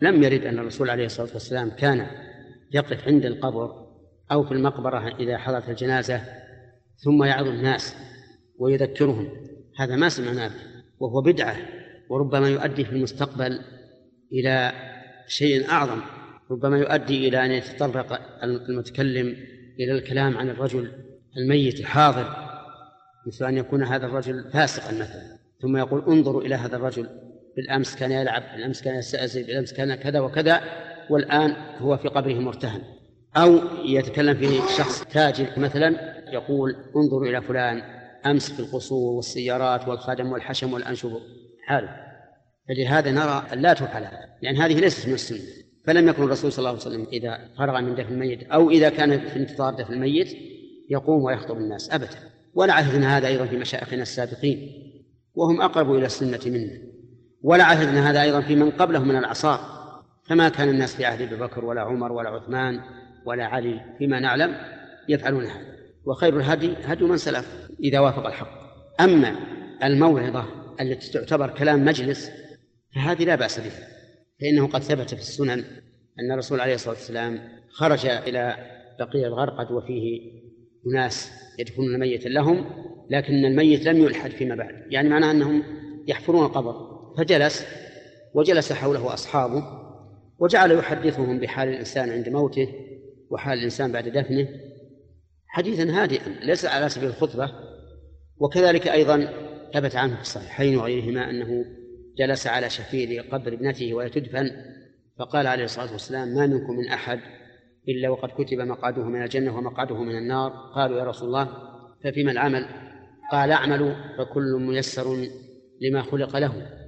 لم يرد أن الرسول عليه الصلاة والسلام كان يقف عند القبر أو في المقبرة إذا حضرت الجنازة ثم يعظ الناس ويذكرهم. هذا ما سمعنا به وهو بدعة وربما يؤدي في المستقبل إلى شيء أعظم ربما يؤدي إلى أن يتطرق المتكلم إلى الكلام عن الرجل الميت الحاضر مثل أن يكون هذا الرجل فاسقا مثلا ثم يقول انظروا إلى هذا الرجل بالأمس كان يلعب بالأمس كان يستأذن بالأمس كان كذا وكذا والآن هو في قبره مرتهن. أو يتكلم في شخص تاجر مثلا يقول انظروا إلى فلان أمس في القصور والسيارات والخدم والحشم والأنشب. حاله. فلهذا نرى أن لا تفعل لأن هذه ليست من السنة. فلم يكن الرسول صلى الله عليه وسلم إذا فرغ من دفن الميت أو إذا كان في انتظار دفن الميت يقوم ويخطب الناس أبدا. ولا عهدنا هذا أيضا في مشايخنا السابقين وهم أقرب إلى السنة منا. ولا عهدنا هذا أيضا في من قبله من الأعصار. فما كان الناس في عهد أبي بكر ولا عمر ولا عثمان ولا علي فيما نعلم يفعلون هذا. وخير الهدي هدي من سلف إذا وافق الحق. أما الموعظة التي تعتبر كلام مجلس فهذه لا بأس بها فإنه قد ثبت في السنن أن الرسول عليه الصلاة والسلام خرج إلى بقيع الغرقد وفيه أناس يدفنون ميتا لهم لكن الميت لم يلحد فيما بعد. يعني معناه أنهم يحفرون القبر. فجلس وجلس حوله أصحابه وجعل يحدثهم بحال الإنسان عند موته وحال الإنسان بعد دفنه. حديثا هادئا ليس على سبيل الخطبة. وكذلك أيضا ثبت عنه في الصحيحين وغيرهما أنه جلس على شفير قبر ابنته وهي تدفن. فقال عليه الصلاة والسلام ما منكم من أحد إلا وقد كتب مقعده من الجنة ومقعده من النار. قالوا يا رسول الله ففيما العمل؟ قال اعملوا فكل ميسر لما خلق له.